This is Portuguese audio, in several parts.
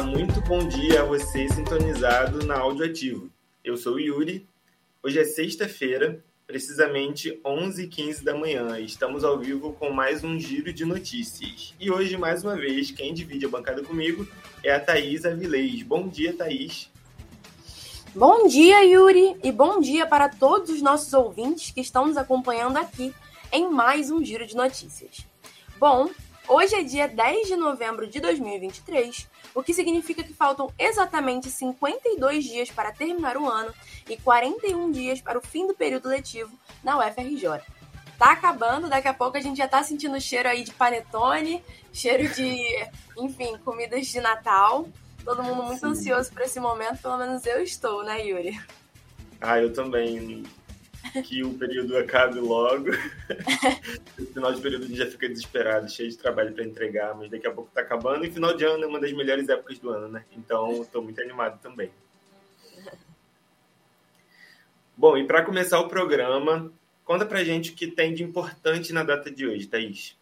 Muito bom dia a você sintonizado na Áudio Ativo. Eu sou o Yuri. Hoje é sexta-feira, precisamente 11h15 da manhã. Estamos ao vivo com mais um giro de notícias. E hoje, mais uma vez, quem divide a bancada comigo é a Thaís Avilés. Bom dia, Thaís. Bom dia, Yuri, e bom dia para todos os nossos ouvintes que estão nos acompanhando aqui em mais um giro de notícias. Bom, hoje é dia 10 de novembro de 2023, o que significa que faltam exatamente 52 dias para terminar o ano e 41 dias para o fim do período letivo na UFRJ. Tá acabando, daqui a pouco a gente já tá sentindo o cheiro aí de panetone, cheiro de, enfim, comidas de Natal. Todo mundo muito Sim. ansioso por esse momento, pelo menos eu estou, né, Yuri? Ah, eu também. Que o período acabe logo. no final de período a gente já fica desesperado, cheio de trabalho para entregar, mas daqui a pouco tá acabando. E final de ano é uma das melhores épocas do ano, né? Então, estou muito animado também. Bom, e para começar o programa, conta pra gente o que tem de importante na data de hoje, Thaís.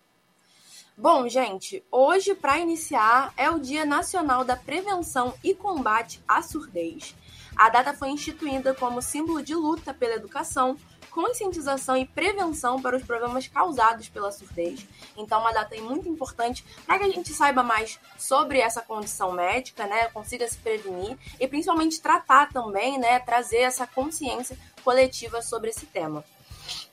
Bom, gente, hoje, para iniciar, é o Dia Nacional da Prevenção e Combate à Surdez. A data foi instituída como símbolo de luta pela educação, conscientização e prevenção para os problemas causados pela surdez. Então, uma data muito importante para que a gente saiba mais sobre essa condição médica, né, consiga se prevenir e principalmente tratar também, né, trazer essa consciência coletiva sobre esse tema.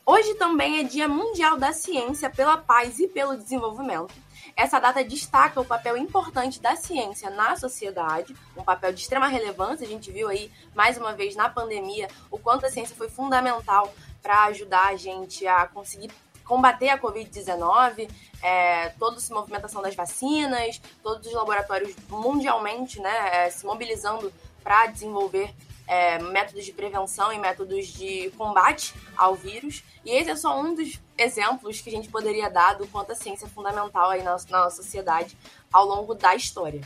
Hoje também é Dia Mundial da Ciência pela Paz e pelo Desenvolvimento. Essa data destaca o papel importante da ciência na sociedade, um papel de extrema relevância. A gente viu aí, mais uma vez, na pandemia, o quanto a ciência foi fundamental para ajudar a gente a conseguir combater a Covid-19, é, toda essa movimentação das vacinas, todos os laboratórios mundialmente né, é, se mobilizando para desenvolver é, métodos de prevenção e métodos de combate ao vírus. E esse é só um dos exemplos que a gente poderia dar do quanto a ciência é fundamental aí na, na nossa sociedade ao longo da história.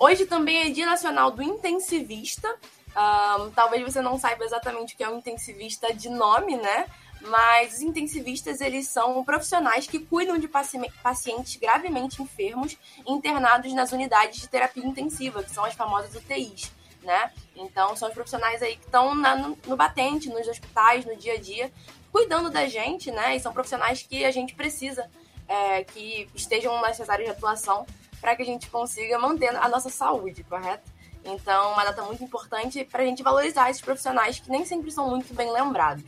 Hoje também é Dia Nacional do Intensivista. Um, talvez você não saiba exatamente o que é um intensivista de nome, né? Mas os intensivistas, eles são profissionais que cuidam de pacientes gravemente enfermos internados nas unidades de terapia intensiva, que são as famosas UTIs né? Então, são os profissionais aí que estão no, no batente, nos hospitais, no dia a dia, cuidando da gente, né? E são profissionais que a gente precisa é, que estejam nessas áreas de atuação para que a gente consiga manter a nossa saúde, correto? Então, uma data muito importante para a gente valorizar esses profissionais que nem sempre são muito bem lembrados.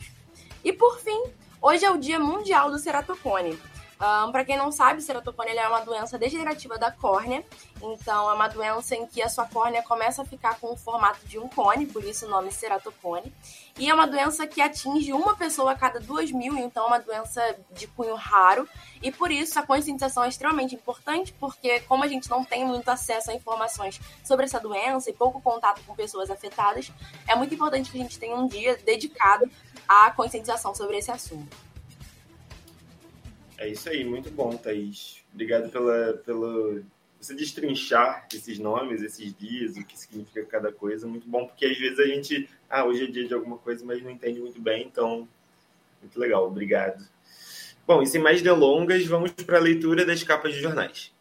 E por fim, hoje é o Dia Mundial do Ceratocone. Um, para quem não sabe, ceratocone é uma doença degenerativa da córnea. Então, é uma doença em que a sua córnea começa a ficar com o formato de um cone, por isso o nome ceratocone. E é uma doença que atinge uma pessoa a cada duas mil, então é uma doença de cunho raro. E por isso a conscientização é extremamente importante, porque como a gente não tem muito acesso a informações sobre essa doença e pouco contato com pessoas afetadas, é muito importante que a gente tenha um dia dedicado à conscientização sobre esse assunto. É isso aí, muito bom, Thaís. Obrigado pela, pelo você destrinchar esses nomes, esses dias, o que significa cada coisa. Muito bom, porque às vezes a gente, ah, hoje é dia de alguma coisa, mas não entende muito bem, então, muito legal, obrigado. Bom, e sem mais delongas, vamos para a leitura das capas de jornais.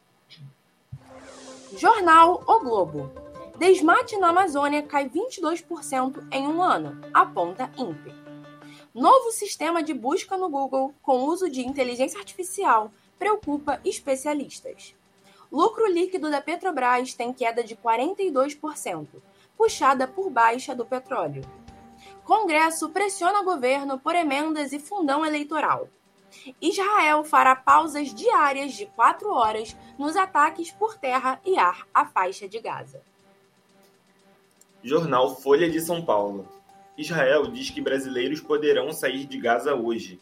Jornal O Globo. Desmate na Amazônia cai 22% em um ano, aponta INPE. Novo sistema de busca no Google com uso de inteligência artificial preocupa especialistas. Lucro líquido da Petrobras tem queda de 42%, puxada por baixa do petróleo. Congresso pressiona governo por emendas e fundão eleitoral. Israel fará pausas diárias de quatro horas nos ataques por terra e ar à faixa de Gaza. Jornal Folha de São Paulo. Israel diz que brasileiros poderão sair de Gaza hoje.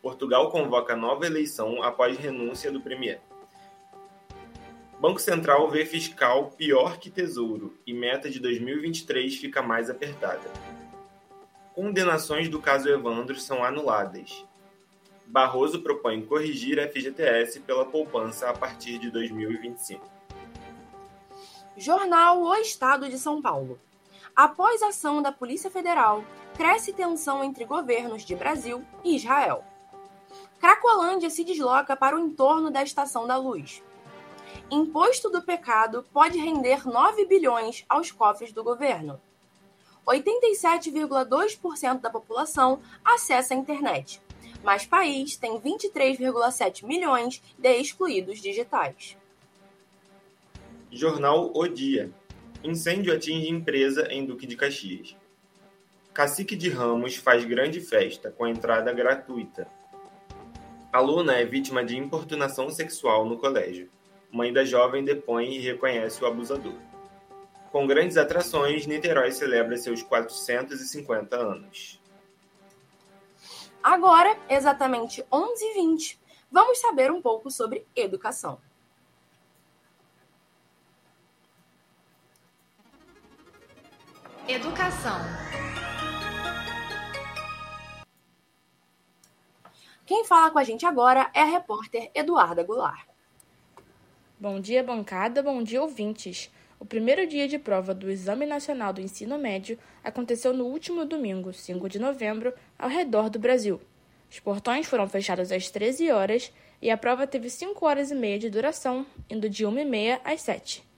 Portugal convoca nova eleição após renúncia do premier. Banco Central vê fiscal pior que Tesouro e meta de 2023 fica mais apertada. Condenações do caso Evandro são anuladas. Barroso propõe corrigir a FGTS pela poupança a partir de 2025. Jornal O Estado de São Paulo. Após a ação da Polícia Federal, cresce tensão entre governos de Brasil e Israel. Cracolândia se desloca para o entorno da Estação da Luz. Imposto do pecado pode render 9 bilhões aos cofres do governo. 87,2% da população acessa a internet, mas país tem 23,7 milhões de excluídos digitais. Jornal O Dia. Incêndio atinge empresa em Duque de Caxias. Cacique de Ramos faz grande festa com entrada gratuita. Aluna é vítima de importunação sexual no colégio. Mãe da jovem depõe e reconhece o abusador. Com grandes atrações, Niterói celebra seus 450 anos. Agora, exatamente 11h20, vamos saber um pouco sobre educação. Educação. Quem fala com a gente agora é a repórter Eduarda Goulart. Bom dia, bancada, bom dia, ouvintes. O primeiro dia de prova do Exame Nacional do Ensino Médio aconteceu no último domingo, 5 de novembro, ao redor do Brasil. Os portões foram fechados às 13 horas e a prova teve 5 horas e meia de duração, indo de 1 e meia às 7.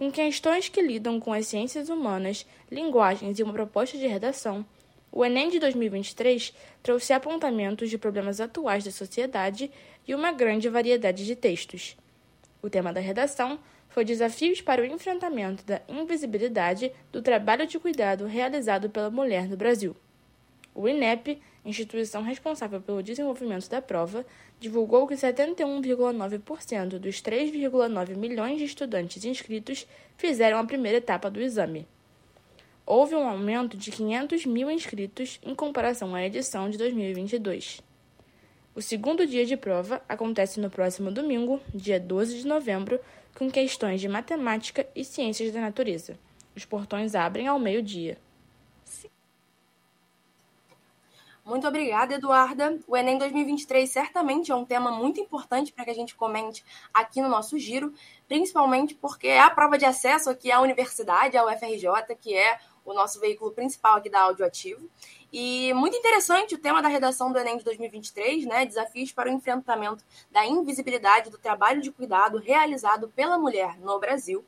Com questões que lidam com as ciências humanas, linguagens e uma proposta de redação, o Enem de 2023 trouxe apontamentos de problemas atuais da sociedade e uma grande variedade de textos. O tema da redação foi Desafios para o Enfrentamento da Invisibilidade do Trabalho de Cuidado realizado pela mulher no Brasil. O INEP, instituição responsável pelo desenvolvimento da prova, divulgou que 71,9% dos 3,9 milhões de estudantes inscritos fizeram a primeira etapa do exame. Houve um aumento de 500 mil inscritos em comparação à edição de 2022. O segundo dia de prova acontece no próximo domingo, dia 12 de novembro, com questões de matemática e ciências da natureza. Os portões abrem ao meio-dia. Muito obrigada, Eduarda. O Enem 2023 certamente é um tema muito importante para que a gente comente aqui no nosso giro, principalmente porque é a prova de acesso aqui à universidade, à UFRJ, que é o nosso veículo principal aqui da Audioativo. E muito interessante o tema da redação do Enem de 2023, né? Desafios para o enfrentamento da invisibilidade do trabalho de cuidado realizado pela mulher no Brasil.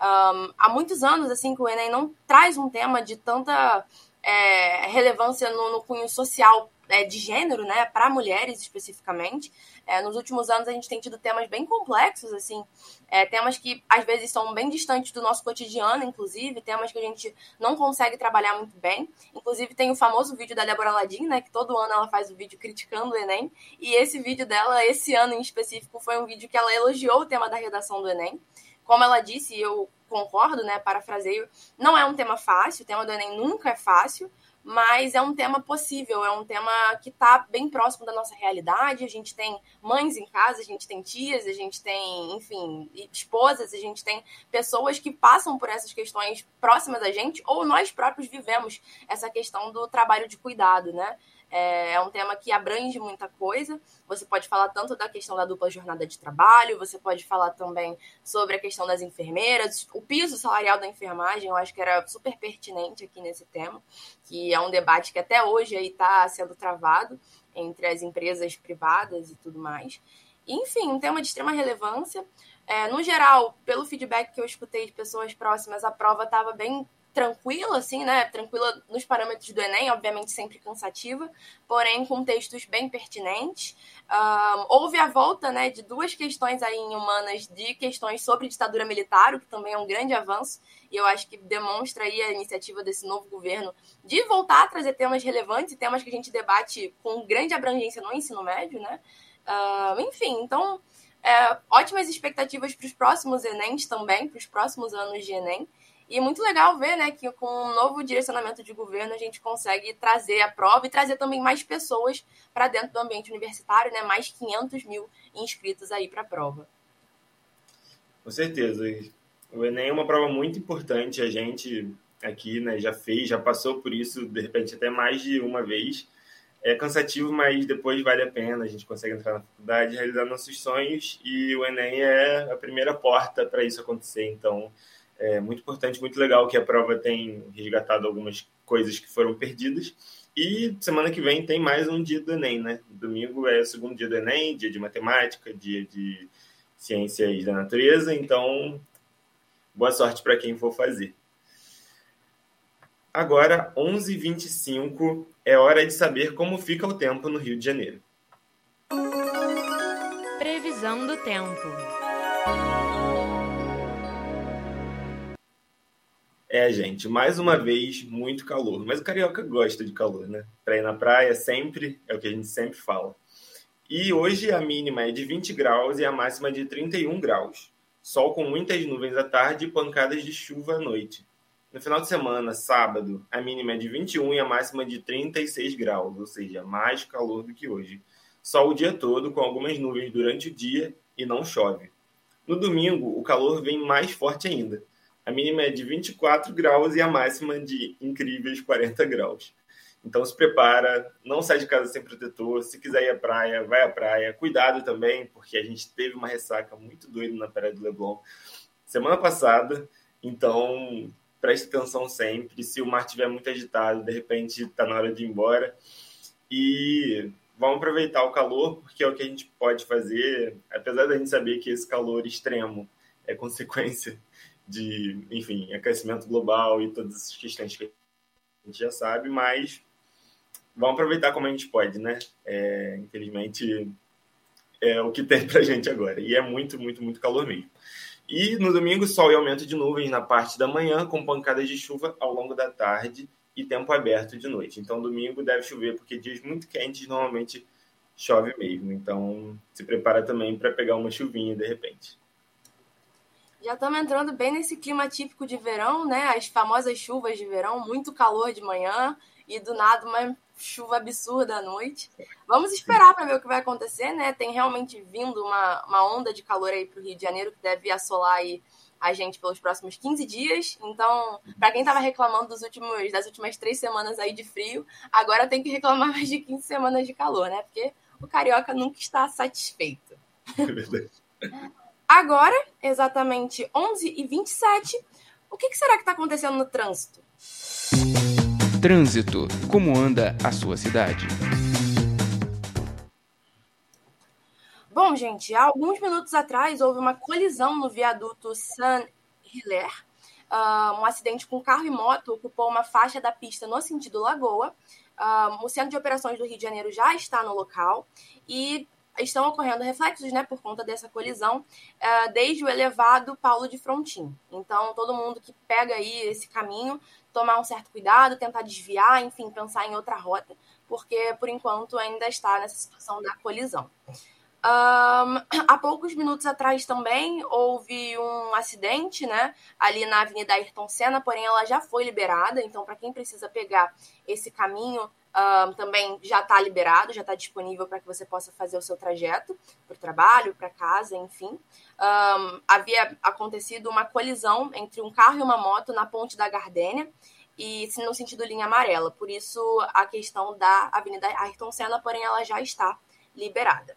Um, há muitos anos, assim, que o Enem não traz um tema de tanta é, relevância no, no cunho social é, de gênero, né, para mulheres especificamente. É, nos últimos anos a gente tem tido temas bem complexos, assim, é, temas que às vezes são bem distantes do nosso cotidiano, inclusive, temas que a gente não consegue trabalhar muito bem. Inclusive tem o famoso vídeo da Débora Ladin, né, que todo ano ela faz o vídeo criticando o Enem, e esse vídeo dela, esse ano em específico, foi um vídeo que ela elogiou o tema da redação do Enem. Como ela disse, eu concordo, né? Parafraseio, não é um tema fácil, o tema do Enem nunca é fácil, mas é um tema possível, é um tema que está bem próximo da nossa realidade. A gente tem mães em casa, a gente tem tias, a gente tem, enfim, esposas, a gente tem pessoas que passam por essas questões próximas a gente, ou nós próprios vivemos essa questão do trabalho de cuidado, né? É, é um tema que abrange muita coisa. Você pode falar tanto da questão da dupla jornada de trabalho, você pode falar também sobre a questão das enfermeiras, o piso salarial da enfermagem, eu acho que era super pertinente aqui nesse tema, que é um debate que até hoje aí está sendo travado entre as empresas privadas e tudo mais. Enfim, um tema de extrema relevância. É, no geral, pelo feedback que eu escutei de pessoas próximas, a prova estava bem tranquila, assim, né? Tranquila nos parâmetros do Enem, obviamente sempre cansativa, porém com textos bem pertinentes. Um, houve a volta, né, de duas questões aí em humanas, de questões sobre ditadura militar, o que também é um grande avanço, e eu acho que demonstra aí a iniciativa desse novo governo de voltar a trazer temas relevantes e temas que a gente debate com grande abrangência no ensino médio, né? Uh, enfim, então, é, ótimas expectativas para os próximos Enems também, para os próximos anos de Enem. E é muito legal ver, né, que com um novo direcionamento de governo a gente consegue trazer a prova e trazer também mais pessoas para dentro do ambiente universitário, né, mais 500 mil inscritos aí para a prova. Com certeza. O Enem é uma prova muito importante. A gente aqui, né, já fez, já passou por isso, de repente até mais de uma vez. É cansativo, mas depois vale a pena. A gente consegue entrar na faculdade, realizar nossos sonhos e o Enem é a primeira porta para isso acontecer. Então, é muito importante, muito legal que a prova tem resgatado algumas coisas que foram perdidas. E semana que vem tem mais um dia do Enem, né? Domingo é o segundo dia do Enem, dia de matemática, dia de ciências da natureza, então boa sorte para quem for fazer. Agora, 11h25, é hora de saber como fica o tempo no Rio de Janeiro. Previsão do tempo. É, gente, mais uma vez, muito calor. Mas o carioca gosta de calor, né? Pra ir na praia sempre, é o que a gente sempre fala. E hoje a mínima é de 20 graus e a máxima de 31 graus. Sol com muitas nuvens à tarde e pancadas de chuva à noite. No final de semana, sábado, a mínima é de 21 e a máxima de 36 graus, ou seja, mais calor do que hoje. Sol o dia todo, com algumas nuvens durante o dia e não chove. No domingo, o calor vem mais forte ainda a mínima é de 24 graus e a máxima de incríveis 40 graus. Então se prepara, não sai de casa sem protetor. Se quiser ir à praia, vai à praia. Cuidado também, porque a gente teve uma ressaca muito doida na Praia do Leblon semana passada. Então preste atenção sempre. Se o mar estiver muito agitado, de repente está na hora de ir embora. E vamos aproveitar o calor, porque é o que a gente pode fazer, apesar da gente saber que esse calor extremo é consequência de, enfim, aquecimento global e todas essas questões que a gente já sabe, mas vamos aproveitar como a gente pode, né? É, infelizmente, é o que tem pra gente agora. E é muito, muito, muito calor mesmo. E no domingo, sol e aumento de nuvens na parte da manhã, com pancadas de chuva ao longo da tarde e tempo aberto de noite. Então, domingo deve chover, porque dias muito quentes normalmente chove mesmo. Então, se prepara também para pegar uma chuvinha de repente. Já estamos entrando bem nesse clima típico de verão, né? As famosas chuvas de verão, muito calor de manhã e do nada uma chuva absurda à noite. Vamos esperar para ver o que vai acontecer, né? Tem realmente vindo uma, uma onda de calor aí para o Rio de Janeiro que deve assolar aí a gente pelos próximos 15 dias. Então, para quem estava reclamando dos últimos, das últimas três semanas aí de frio, agora tem que reclamar mais de 15 semanas de calor, né? Porque o carioca nunca está satisfeito. É verdade. Agora, exatamente 11h27, o que, será que está acontecendo no trânsito? Trânsito. Como anda a sua cidade? Bom, gente, há alguns minutos atrás houve uma colisão no viaduto Saint-Hilaire. Uh, um acidente com carro e moto ocupou uma faixa da pista no sentido Lagoa. Uh, o Centro de Operações do Rio de Janeiro já está no local e estão ocorrendo reflexos, né, por conta dessa colisão, uh, desde o elevado Paulo de Frontin. Então, todo mundo que pega aí esse caminho, tomar um certo cuidado, tentar desviar, enfim, pensar em outra rota, porque por enquanto ainda está nessa situação da colisão. Um, há poucos minutos atrás também houve um acidente, né, ali na Avenida Ayrton Senna, porém ela já foi liberada, então para quem precisa pegar esse caminho um, também já está liberado, já está disponível para que você possa fazer o seu trajeto para o trabalho, para casa, enfim. Um, havia acontecido uma colisão entre um carro e uma moto na ponte da Gardênia, e no sentido linha amarela. Por isso, a questão da Avenida Ayrton Senna, porém, ela já está liberada.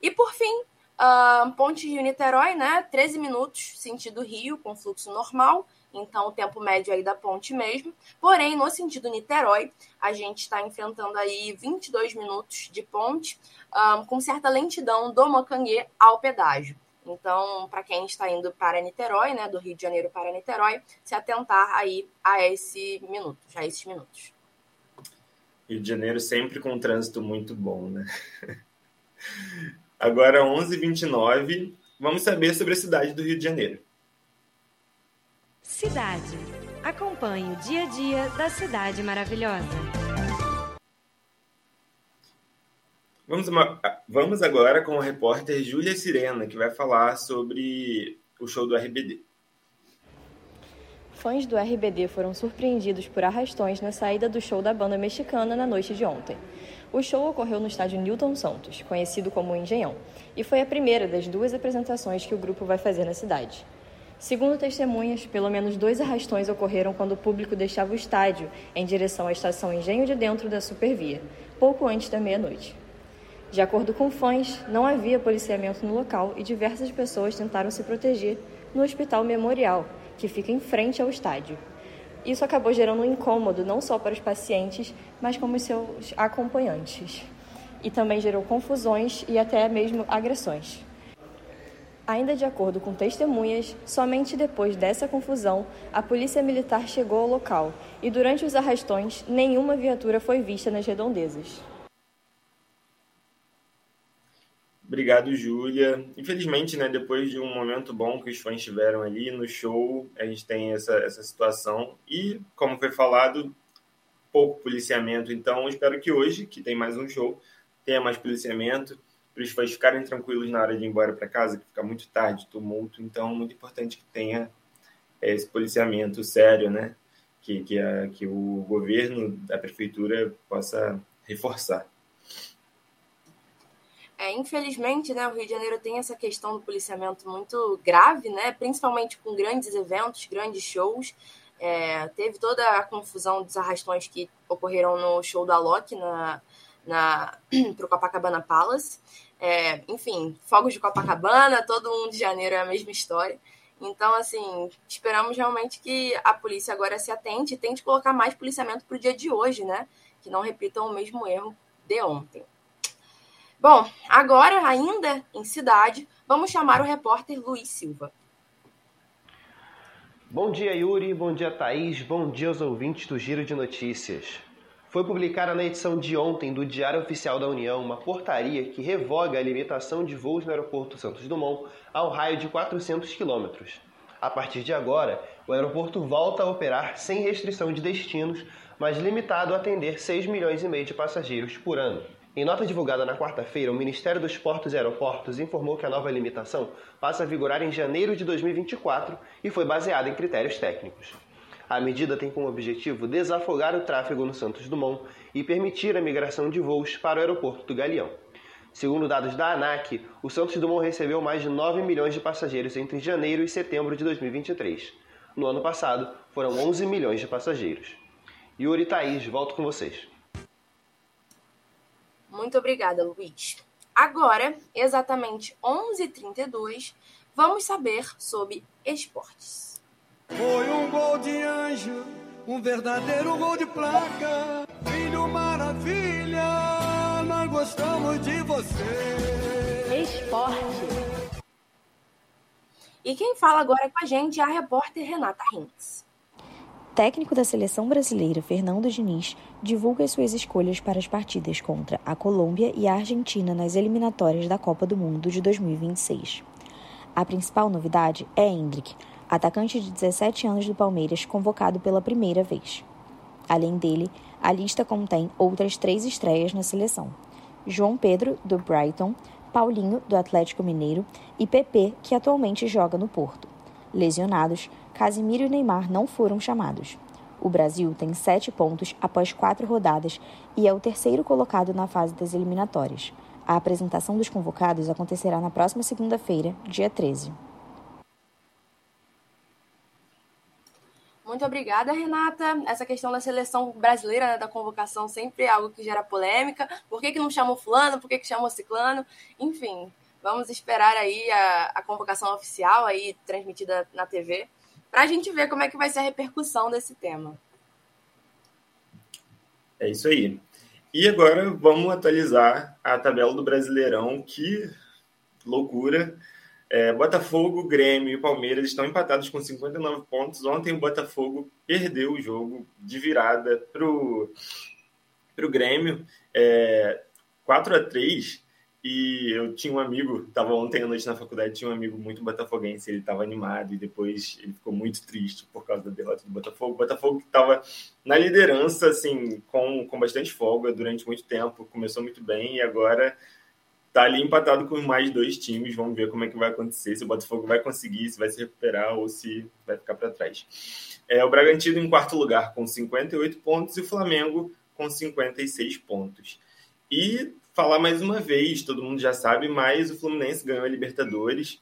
E por fim, uh, Ponte Rio-Niterói, né? 13 minutos, sentido Rio, com fluxo normal então o tempo médio aí da ponte mesmo. Porém, no sentido Niterói, a gente está enfrentando aí 22 minutos de ponte, um, com certa lentidão do Mocanguê ao pedágio. Então, para quem está indo para Niterói, né, do Rio de Janeiro para Niterói, se atentar aí a esse minuto, a esses minutos. Rio de Janeiro sempre com um trânsito muito bom, né? Agora, 11h29, vamos saber sobre a cidade do Rio de Janeiro. Cidade. Acompanhe o dia a dia da cidade maravilhosa. Vamos, vamos agora com a repórter Júlia Sirena, que vai falar sobre o show do RBD. Fãs do RBD foram surpreendidos por arrastões na saída do show da banda mexicana na noite de ontem. O show ocorreu no estádio Newton Santos, conhecido como Engenhão, e foi a primeira das duas apresentações que o grupo vai fazer na cidade. Segundo testemunhas, pelo menos dois arrastões ocorreram quando o público deixava o estádio em direção à estação Engenho de Dentro da Supervia, pouco antes da meia-noite. De acordo com fãs, não havia policiamento no local e diversas pessoas tentaram se proteger no Hospital Memorial, que fica em frente ao estádio. Isso acabou gerando um incômodo não só para os pacientes, mas como seus acompanhantes. E também gerou confusões e até mesmo agressões. Ainda de acordo com testemunhas, somente depois dessa confusão, a polícia militar chegou ao local e durante os arrastões, nenhuma viatura foi vista nas redondezas. Obrigado, Júlia. Infelizmente, né, depois de um momento bom que os fãs tiveram ali no show, a gente tem essa, essa situação. E, como foi falado, pouco policiamento. Então, espero que hoje, que tem mais um show, tenha mais policiamento para os fãs ficarem tranquilos na hora de ir embora para casa, que fica muito tarde, tumulto. Então, muito importante que tenha é, esse policiamento sério, né? Que, que, a, que o governo, a prefeitura possa reforçar. É, infelizmente, né, o Rio de Janeiro tem essa questão do policiamento muito grave, né, principalmente com grandes eventos, grandes shows. É, teve toda a confusão dos arrastões que ocorreram no show da Loki na, para o Copacabana Palace. É, enfim, fogos de Copacabana, todo um de janeiro é a mesma história. Então, assim, esperamos realmente que a polícia agora se atente e tente colocar mais policiamento para o dia de hoje, né? Que não repitam o mesmo erro de ontem. Bom, agora, ainda em cidade, vamos chamar o repórter Luiz Silva. Bom dia, Yuri. Bom dia, Thaís. Bom dia aos ouvintes do Giro de Notícias. Foi publicada na edição de ontem do Diário Oficial da União uma portaria que revoga a limitação de voos no aeroporto Santos Dumont ao raio de 400 quilômetros. A partir de agora, o aeroporto volta a operar sem restrição de destinos, mas limitado a atender 6 milhões e meio de passageiros por ano. Em nota divulgada na quarta-feira, o Ministério dos Portos e Aeroportos informou que a nova limitação passa a vigorar em janeiro de 2024 e foi baseada em critérios técnicos. A medida tem como objetivo desafogar o tráfego no Santos Dumont e permitir a migração de voos para o aeroporto do Galeão. Segundo dados da ANAC, o Santos Dumont recebeu mais de 9 milhões de passageiros entre janeiro e setembro de 2023. No ano passado, foram 11 milhões de passageiros. Yuri Thaís, volto com vocês. Muito obrigada, Luiz. Agora, exatamente 11h32, vamos saber sobre esportes. Foi um gol de anjo, um verdadeiro gol de placa. Filho maravilha, nós gostamos de você. Esporte. E quem fala agora com a gente é a repórter Renata Rins. Técnico da seleção brasileira Fernando Diniz divulga suas escolhas para as partidas contra a Colômbia e a Argentina nas eliminatórias da Copa do Mundo de 2026. A principal novidade é Hendrick, atacante de 17 anos do Palmeiras, convocado pela primeira vez. Além dele, a lista contém outras três estreias na seleção: João Pedro, do Brighton, Paulinho, do Atlético Mineiro e PP, que atualmente joga no Porto. Lesionados, Casimiro e Neymar não foram chamados. O Brasil tem sete pontos após quatro rodadas e é o terceiro colocado na fase das eliminatórias. A apresentação dos convocados acontecerá na próxima segunda-feira, dia 13. Muito obrigada, Renata. Essa questão da seleção brasileira, né, da convocação, sempre é algo que gera polêmica. Por que, que não chamou fulano? Por que, que chamou ciclano? Enfim, vamos esperar aí a, a convocação oficial aí transmitida na TV para a gente ver como é que vai ser a repercussão desse tema. É isso aí. E agora vamos atualizar a tabela do Brasileirão. Que loucura! É, Botafogo, Grêmio e Palmeiras estão empatados com 59 pontos. Ontem o Botafogo perdeu o jogo de virada para o Grêmio, é, 4 a 3 E eu tinha um amigo, estava ontem à noite na faculdade, tinha um amigo muito botafoguense, ele estava animado e depois ele ficou muito triste por causa da derrota do Botafogo. O Botafogo estava na liderança, assim, com, com bastante folga durante muito tempo, começou muito bem e agora tá ali empatado com mais dois times. Vamos ver como é que vai acontecer, se o Botafogo vai conseguir, se vai se recuperar ou se vai ficar para trás. É, o Bragantino em quarto lugar com 58 pontos e o Flamengo com 56 pontos. E falar mais uma vez, todo mundo já sabe, mas o Fluminense ganhou a Libertadores.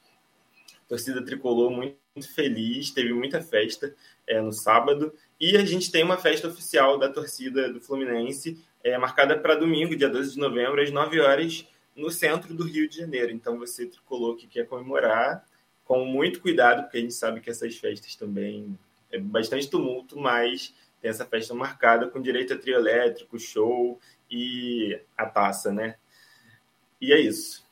A torcida tricolor muito, feliz, teve muita festa é, no sábado. E a gente tem uma festa oficial da torcida do Fluminense, é, marcada para domingo, dia 12 de novembro, às 9 horas no centro do Rio de Janeiro. Então você tricolor que quer comemorar com muito cuidado, porque a gente sabe que essas festas também é bastante tumulto, mas tem essa festa marcada com direito a trio elétrico, show e a taça, né? E é isso.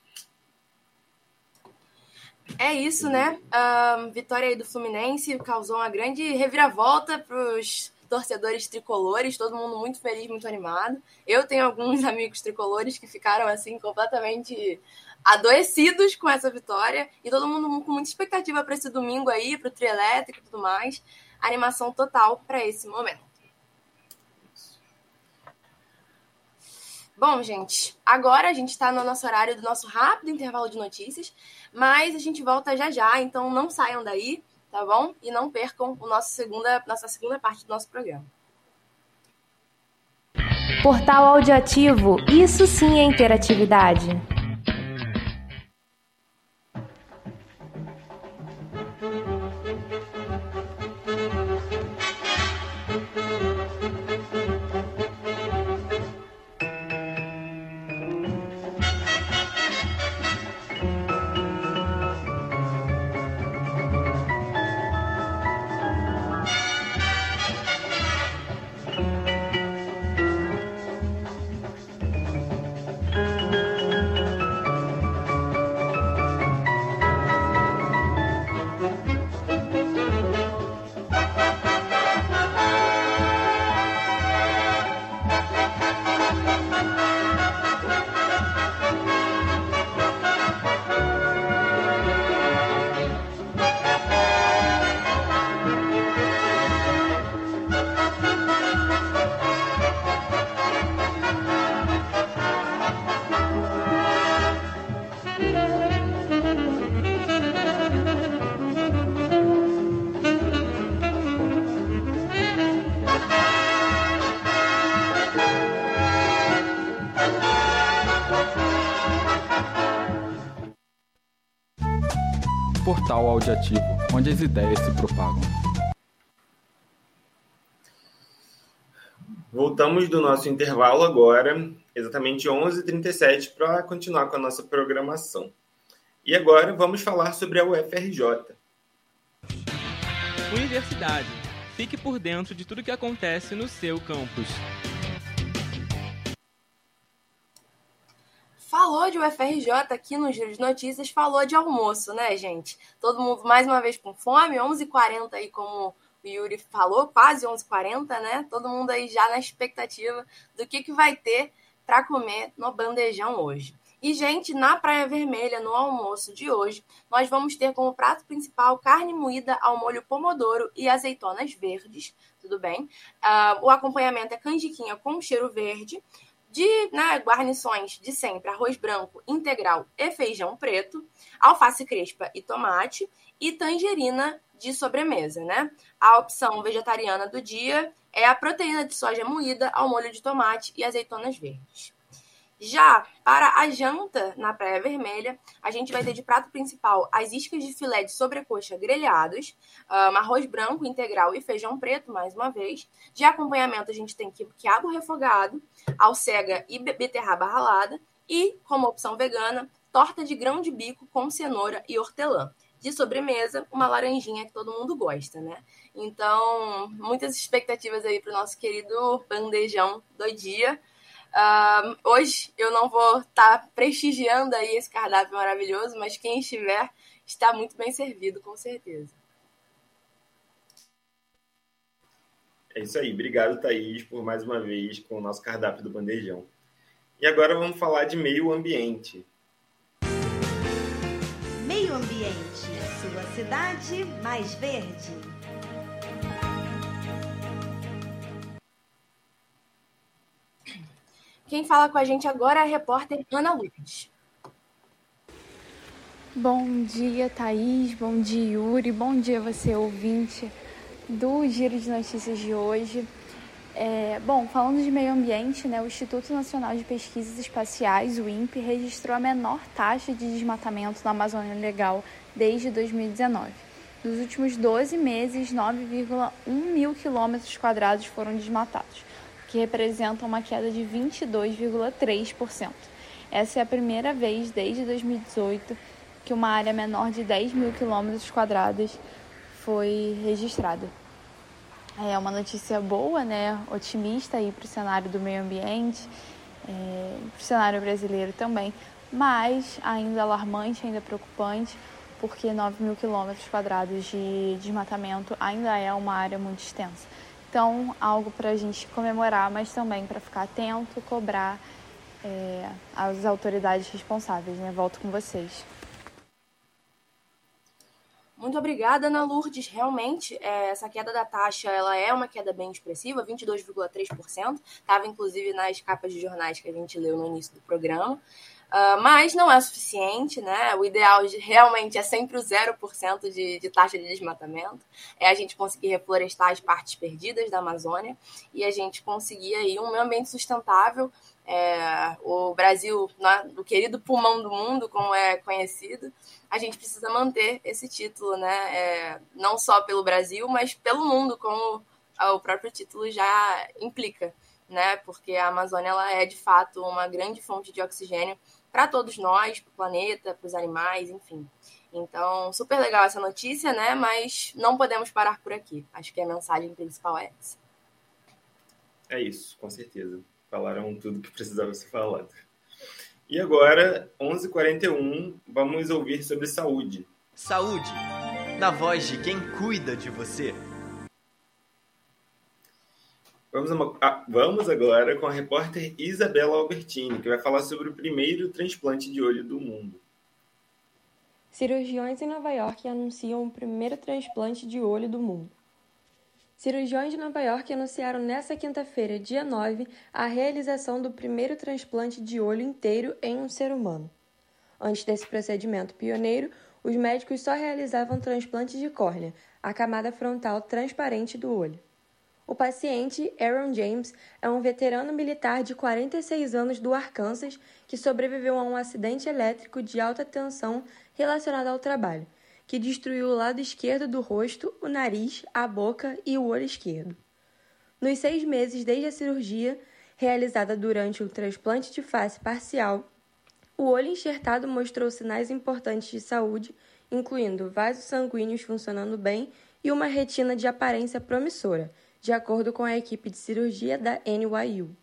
É isso, né? Uh, vitória aí do Fluminense causou uma grande reviravolta para os torcedores tricolores, todo mundo muito feliz, muito animado. Eu tenho alguns amigos tricolores que ficaram assim completamente adoecidos com essa vitória e todo mundo com muita expectativa para esse domingo aí, para o trio elétrico e tudo mais. Animação total para esse momento. Bom, gente, agora a gente está no nosso horário do nosso rápido intervalo de notícias, mas a gente volta já já, então não saiam daí, tá bom? E não percam o nosso segunda, nossa segunda parte do nosso programa. Portal Audiativo, isso sim é interatividade. Audiativo, onde as ideias se propagam. Voltamos do nosso intervalo agora, exatamente 11h37, para continuar com a nossa programação. E agora vamos falar sobre a UFRJ. Universidade. Fique por dentro de tudo que acontece no seu campus. Falou de UFRJ aqui no Giro de Notícias, falou de almoço, né, gente? Todo mundo mais uma vez com fome, 11h40 aí, como o Yuri falou, quase 11h40, né? Todo mundo aí já na expectativa do que, que vai ter para comer no bandejão hoje. E, gente, na Praia Vermelha, no almoço de hoje, nós vamos ter como prato principal carne moída ao molho pomodoro e azeitonas verdes, tudo bem? Uh, o acompanhamento é canjiquinha com cheiro verde, de né, guarnições de sempre, arroz branco integral e feijão preto, alface crespa e tomate, e tangerina de sobremesa, né? A opção vegetariana do dia é a proteína de soja moída ao molho de tomate e azeitonas verdes. Já para a janta na Praia Vermelha, a gente vai ter de prato principal as iscas de filé de sobrecoxa grelhados, um, arroz branco integral e feijão preto, mais uma vez. De acompanhamento, a gente tem quiabo refogado, alcega e beterraba ralada. E, como opção vegana, torta de grão de bico com cenoura e hortelã. De sobremesa, uma laranjinha que todo mundo gosta, né? Então, muitas expectativas aí para o nosso querido bandejão do dia. Uh, hoje eu não vou estar tá prestigiando aí esse cardápio maravilhoso, mas quem estiver está muito bem servido, com certeza. É isso aí. Obrigado, Thaís, por mais uma vez com o nosso cardápio do bandejão. E agora vamos falar de meio ambiente. Meio ambiente, sua cidade mais verde. Quem fala com a gente agora é a repórter Ana Luiz. Bom dia, Thaís. Bom dia, Yuri. Bom dia, você ouvinte do Giro de Notícias de hoje. É, bom, falando de meio ambiente, né, o Instituto Nacional de Pesquisas Espaciais, o INPE, registrou a menor taxa de desmatamento na Amazônia Legal desde 2019. Nos últimos 12 meses, 9,1 mil quilômetros quadrados foram desmatados que representa uma queda de 22,3%. Essa é a primeira vez desde 2018 que uma área menor de 10 mil quilômetros quadrados foi registrada. É uma notícia boa, né? otimista para o cenário do meio ambiente, é, para o cenário brasileiro também, mas ainda alarmante, ainda preocupante, porque 9 mil quilômetros quadrados de desmatamento ainda é uma área muito extensa. Então, algo para a gente comemorar, mas também para ficar atento, cobrar é, as autoridades responsáveis. Né? Volto com vocês. Muito obrigada, Ana Lourdes. Realmente, é, essa queda da taxa ela é uma queda bem expressiva, 22,3%. Estava, inclusive, nas capas de jornais que a gente leu no início do programa. Uh, mas não é suficiente, né? O ideal de, realmente é sempre o 0% de, de taxa de desmatamento. É a gente conseguir reflorestar as partes perdidas da Amazônia e a gente conseguir aí um meio ambiente sustentável. É, o Brasil, né, o querido pulmão do mundo, como é conhecido, a gente precisa manter esse título, né? É, não só pelo Brasil, mas pelo mundo, como o próprio título já implica, né? Porque a Amazônia ela é de fato uma grande fonte de oxigênio para todos nós, para o planeta, para os animais, enfim. Então, super legal essa notícia, né? Mas não podemos parar por aqui. Acho que a mensagem principal é essa. É isso, com certeza. Falaram tudo que precisava ser falado. E agora, 11h41, vamos ouvir sobre saúde. Saúde, na voz de quem cuida de você. Vamos, a, vamos agora com a repórter Isabela Albertini, que vai falar sobre o primeiro transplante de olho do mundo. Cirurgiões em Nova York anunciam o primeiro transplante de olho do mundo. Cirurgiões de Nova York anunciaram nesta quinta-feira, dia 9, a realização do primeiro transplante de olho inteiro em um ser humano. Antes desse procedimento pioneiro, os médicos só realizavam transplante de córnea, a camada frontal transparente do olho. O paciente, Aaron James, é um veterano militar de 46 anos do Arkansas que sobreviveu a um acidente elétrico de alta tensão relacionado ao trabalho, que destruiu o lado esquerdo do rosto, o nariz, a boca e o olho esquerdo. Nos seis meses desde a cirurgia, realizada durante o transplante de face parcial, o olho enxertado mostrou sinais importantes de saúde, incluindo vasos sanguíneos funcionando bem e uma retina de aparência promissora de acordo com a equipe de cirurgia da NYU.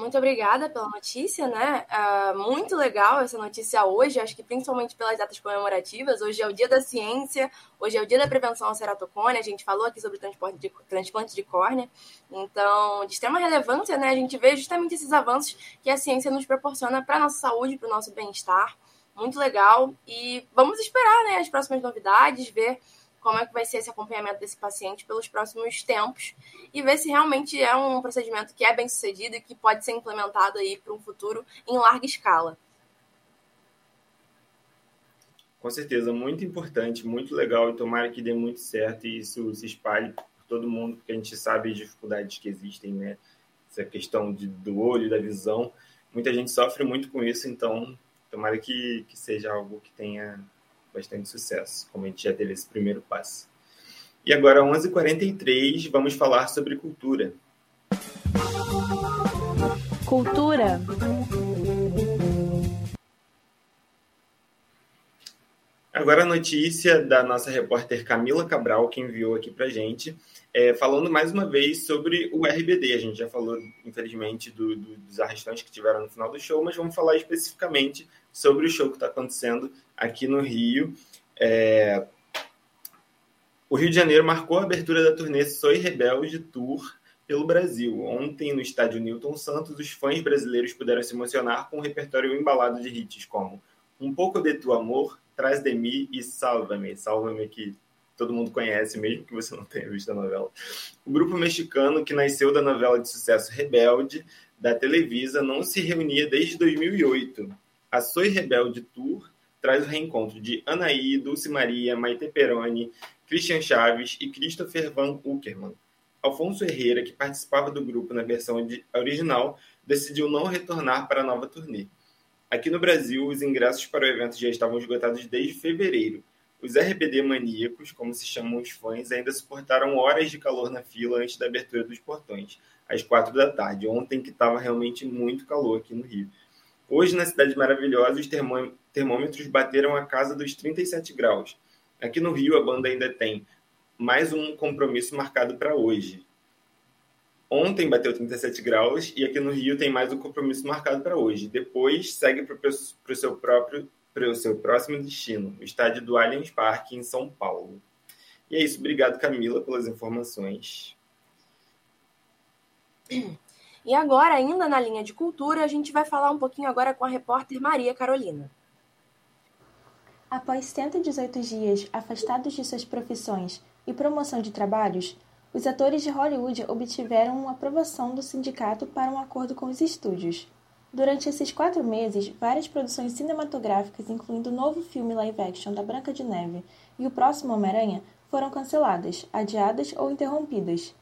Muito obrigada pela notícia, né? Uh, muito legal essa notícia hoje, acho que principalmente pelas datas comemorativas. Hoje é o Dia da Ciência, hoje é o Dia da Prevenção à Ceratocone, a gente falou aqui sobre transporte de, transplante de córnea. Então, de extrema relevância, né? A gente vê justamente esses avanços que a ciência nos proporciona para a nossa saúde, para o nosso bem-estar muito legal. E vamos esperar né, as próximas novidades, ver como é que vai ser esse acompanhamento desse paciente pelos próximos tempos e ver se realmente é um procedimento que é bem sucedido e que pode ser implementado aí para um futuro em larga escala. Com certeza, muito importante, muito legal e tomara que dê muito certo e isso se espalhe por todo mundo, porque a gente sabe as dificuldades que existem, né? Essa questão de, do olho, da visão. Muita gente sofre muito com isso, então Tomara que, que seja algo que tenha bastante sucesso, como a gente já teve esse primeiro passo. E agora, 11h43, vamos falar sobre cultura. Cultura. Agora a notícia da nossa repórter Camila Cabral, que enviou aqui para gente, é, falando mais uma vez sobre o RBD. A gente já falou, infelizmente, do, do, dos arrestantes que tiveram no final do show, mas vamos falar especificamente sobre o show que está acontecendo aqui no Rio. É... O Rio de Janeiro marcou a abertura da turnê Soy Rebelde Tour pelo Brasil. Ontem, no estádio Newton Santos, os fãs brasileiros puderam se emocionar com um repertório embalado de hits como Um Pouco de Tu Amor, Traz de Mim e Salva-me. Salva-me que todo mundo conhece, mesmo que você não tenha visto a novela. O grupo mexicano, que nasceu da novela de sucesso Rebelde, da Televisa, não se reunia desde 2008 a Soy Rebelde Tour traz o reencontro de Anaí, Dulce Maria, Maite Peroni, Christian Chaves e Christopher Van Uckerman. Alfonso Herrera, que participava do grupo na versão original, decidiu não retornar para a nova turnê. Aqui no Brasil, os ingressos para o evento já estavam esgotados desde fevereiro. Os RBD maníacos, como se chamam os fãs, ainda suportaram horas de calor na fila antes da abertura dos portões, às quatro da tarde, ontem que estava realmente muito calor aqui no Rio. Hoje, na Cidade Maravilhosa, os termômetros bateram a casa dos 37 graus. Aqui no Rio, a banda ainda tem mais um compromisso marcado para hoje. Ontem bateu 37 graus e aqui no Rio tem mais um compromisso marcado para hoje. Depois segue para o seu próprio para o seu próximo destino, o estádio do Allianz Parque em São Paulo. E é isso, obrigado Camila pelas informações. E agora, ainda na linha de cultura, a gente vai falar um pouquinho agora com a repórter Maria Carolina. Após 118 dias afastados de suas profissões e promoção de trabalhos, os atores de Hollywood obtiveram uma aprovação do sindicato para um acordo com os estúdios. Durante esses quatro meses, várias produções cinematográficas, incluindo o novo filme live action da Branca de Neve e o próximo Homem-Aranha, foram canceladas, adiadas ou interrompidas.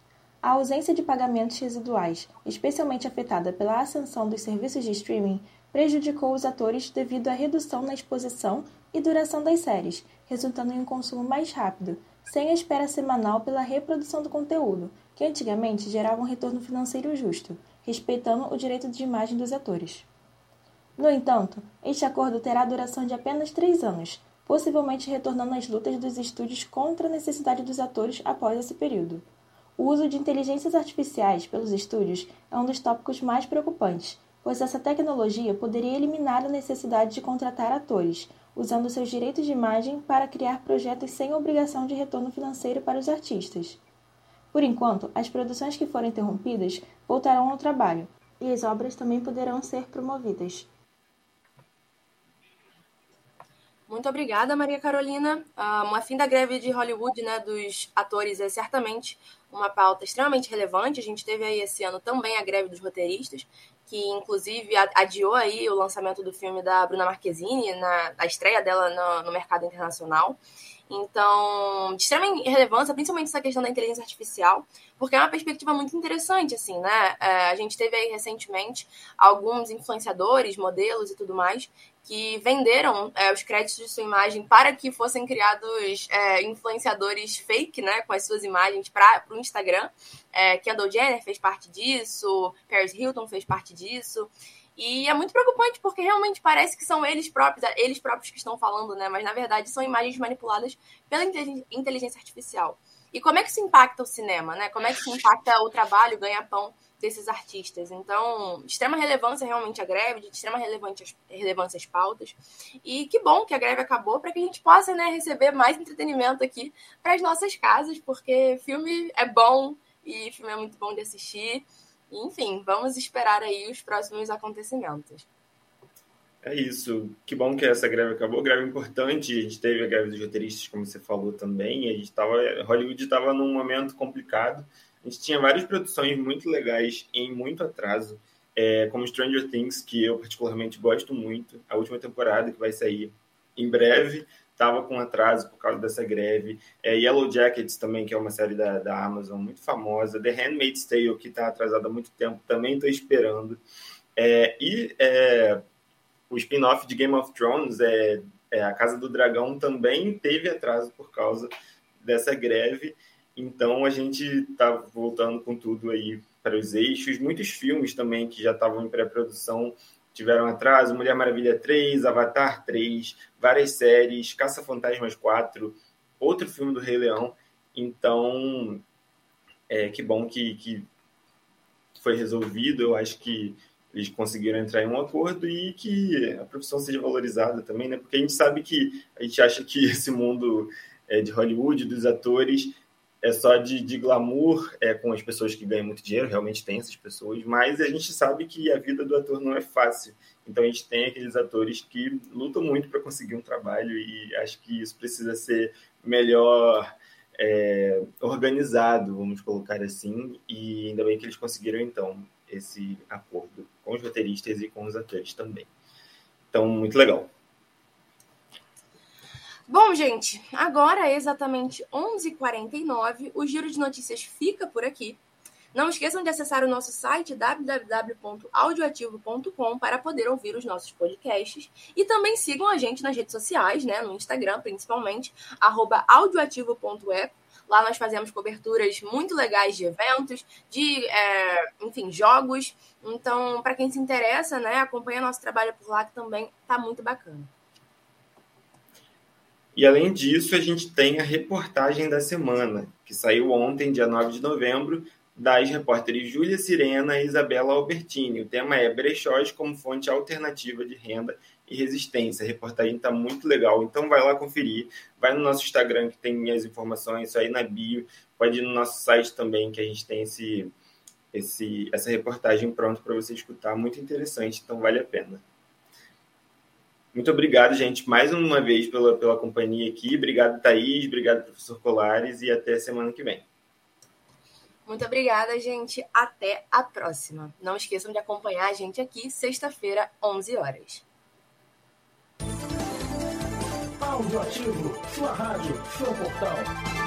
A ausência de pagamentos residuais, especialmente afetada pela ascensão dos serviços de streaming, prejudicou os atores devido à redução na exposição e duração das séries, resultando em um consumo mais rápido, sem a espera semanal pela reprodução do conteúdo, que antigamente gerava um retorno financeiro justo, respeitando o direito de imagem dos atores. No entanto, este acordo terá duração de apenas três anos, possivelmente retornando às lutas dos estúdios contra a necessidade dos atores após esse período. O uso de inteligências artificiais pelos estúdios é um dos tópicos mais preocupantes, pois essa tecnologia poderia eliminar a necessidade de contratar atores, usando seus direitos de imagem para criar projetos sem obrigação de retorno financeiro para os artistas. Por enquanto, as produções que foram interrompidas voltarão ao trabalho, e as obras também poderão ser promovidas. Muito obrigada, Maria Carolina. Um, a fim da greve de Hollywood, né, dos atores, é certamente uma pauta extremamente relevante. A gente teve aí esse ano também a greve dos roteiristas, que inclusive adiou aí o lançamento do filme da Bruna Marquezine, na, a estreia dela no, no mercado internacional. Então, de extrema relevância, principalmente essa questão da inteligência artificial, porque é uma perspectiva muito interessante, assim, né? É, a gente teve aí recentemente alguns influenciadores, modelos e tudo mais, que venderam é, os créditos de sua imagem para que fossem criados é, influenciadores fake, né, com as suas imagens para o Instagram. É, Kendall Jenner fez parte disso, Paris Hilton fez parte disso. E é muito preocupante porque realmente parece que são eles próprios, eles próprios que estão falando, né? Mas na verdade são imagens manipuladas pela inteligência artificial. E como é que isso impacta o cinema, né? Como é que isso impacta o trabalho, ganha-pão desses artistas? Então, de extrema relevância realmente a greve, de extrema relevância as pautas. E que bom que a greve acabou para que a gente possa né, receber mais entretenimento aqui para as nossas casas, porque filme é bom e filme é muito bom de assistir. Enfim, vamos esperar aí os próximos acontecimentos. É isso. Que bom que essa greve acabou. Greve importante. A gente teve a greve dos roteiristas, como você falou também. A gente tava, Hollywood estava num momento complicado. A gente tinha várias produções muito legais em muito atraso, é, como Stranger Things, que eu particularmente gosto muito. A última temporada que vai sair em breve estava com atraso por causa dessa greve. É, Yellow Jackets também, que é uma série da, da Amazon muito famosa. The Handmaid's Tale, que está atrasada há muito tempo, também estou esperando. É, e é, o spin-off de Game of Thrones, é, é, A Casa do Dragão, também teve atraso por causa dessa greve. Então a gente está voltando com tudo aí para os eixos. Muitos filmes também que já estavam em pré-produção tiveram atraso, Mulher Maravilha 3, Avatar 3, várias séries, Caça-Fantasmas 4, outro filme do Rei Leão. Então, é, que bom que, que foi resolvido. Eu acho que eles conseguiram entrar em um acordo e que a profissão seja valorizada também, né? Porque a gente sabe que a gente acha que esse mundo é, de Hollywood, dos atores, é só de, de glamour é, com as pessoas que ganham muito dinheiro, realmente tem essas pessoas, mas a gente sabe que a vida do ator não é fácil. Então a gente tem aqueles atores que lutam muito para conseguir um trabalho e acho que isso precisa ser melhor é, organizado, vamos colocar assim, e ainda bem que eles conseguiram então esse acordo com os roteiristas e com os atores também. Então, muito legal. Bom, gente, agora é exatamente 11h49. O Giro de Notícias fica por aqui. Não esqueçam de acessar o nosso site www.audioativo.com para poder ouvir os nossos podcasts. E também sigam a gente nas redes sociais, né? No Instagram, principalmente, audioativo.eco. Lá nós fazemos coberturas muito legais de eventos, de, é, enfim, jogos. Então, para quem se interessa, né, acompanha nosso trabalho por lá, que também tá muito bacana. E além disso, a gente tem a reportagem da semana, que saiu ontem, dia 9 de novembro, das repórteres Júlia Sirena e Isabela Albertini. O tema é brechós como fonte alternativa de renda e resistência. A reportagem está muito legal, então vai lá conferir. Vai no nosso Instagram que tem as informações, isso aí na bio. Pode ir no nosso site também, que a gente tem esse, esse, essa reportagem pronta para você escutar. Muito interessante, então vale a pena. Muito obrigado, gente, mais uma vez pela, pela companhia aqui. Obrigado, Thaís. Obrigado, professor Colares. E até semana que vem. Muito obrigada, gente. Até a próxima. Não esqueçam de acompanhar a gente aqui sexta-feira, 11 horas. Áudio Ativo, sua rádio, seu portal.